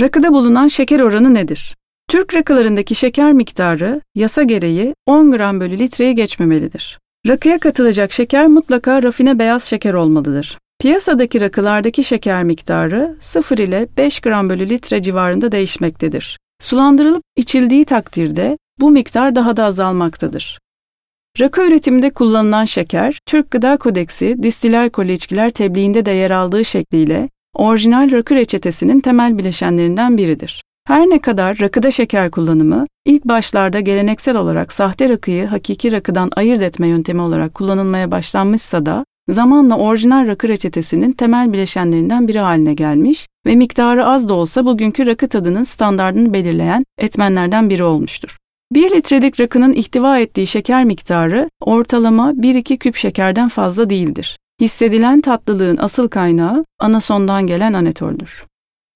Rakıda bulunan şeker oranı nedir? Türk rakılarındaki şeker miktarı yasa gereği 10 gram bölü litreye geçmemelidir. Rakıya katılacak şeker mutlaka rafine beyaz şeker olmalıdır. Piyasadaki rakılardaki şeker miktarı 0 ile 5 gram bölü litre civarında değişmektedir. Sulandırılıp içildiği takdirde bu miktar daha da azalmaktadır. Rakı üretiminde kullanılan şeker, Türk Gıda Kodeksi distil alkolü içkiler tebliğinde de yer aldığı şekliyle orijinal rakı reçetesinin temel bileşenlerinden biridir. Her ne kadar rakıda şeker kullanımı ilk başlarda geleneksel olarak sahte rakıyı hakiki rakıdan ayırt etme yöntemi olarak kullanılmaya başlanmışsa da zamanla orijinal rakı reçetesinin temel bileşenlerinden biri haline gelmiş ve miktarı az da olsa bugünkü rakı tadının standartını belirleyen etmenlerden biri olmuştur. 1 litrelik rakının ihtiva ettiği şeker miktarı ortalama 1-2 küp şekerden fazla değildir. Hissedilen tatlılığın asıl kaynağı anasondan gelen anetoldür.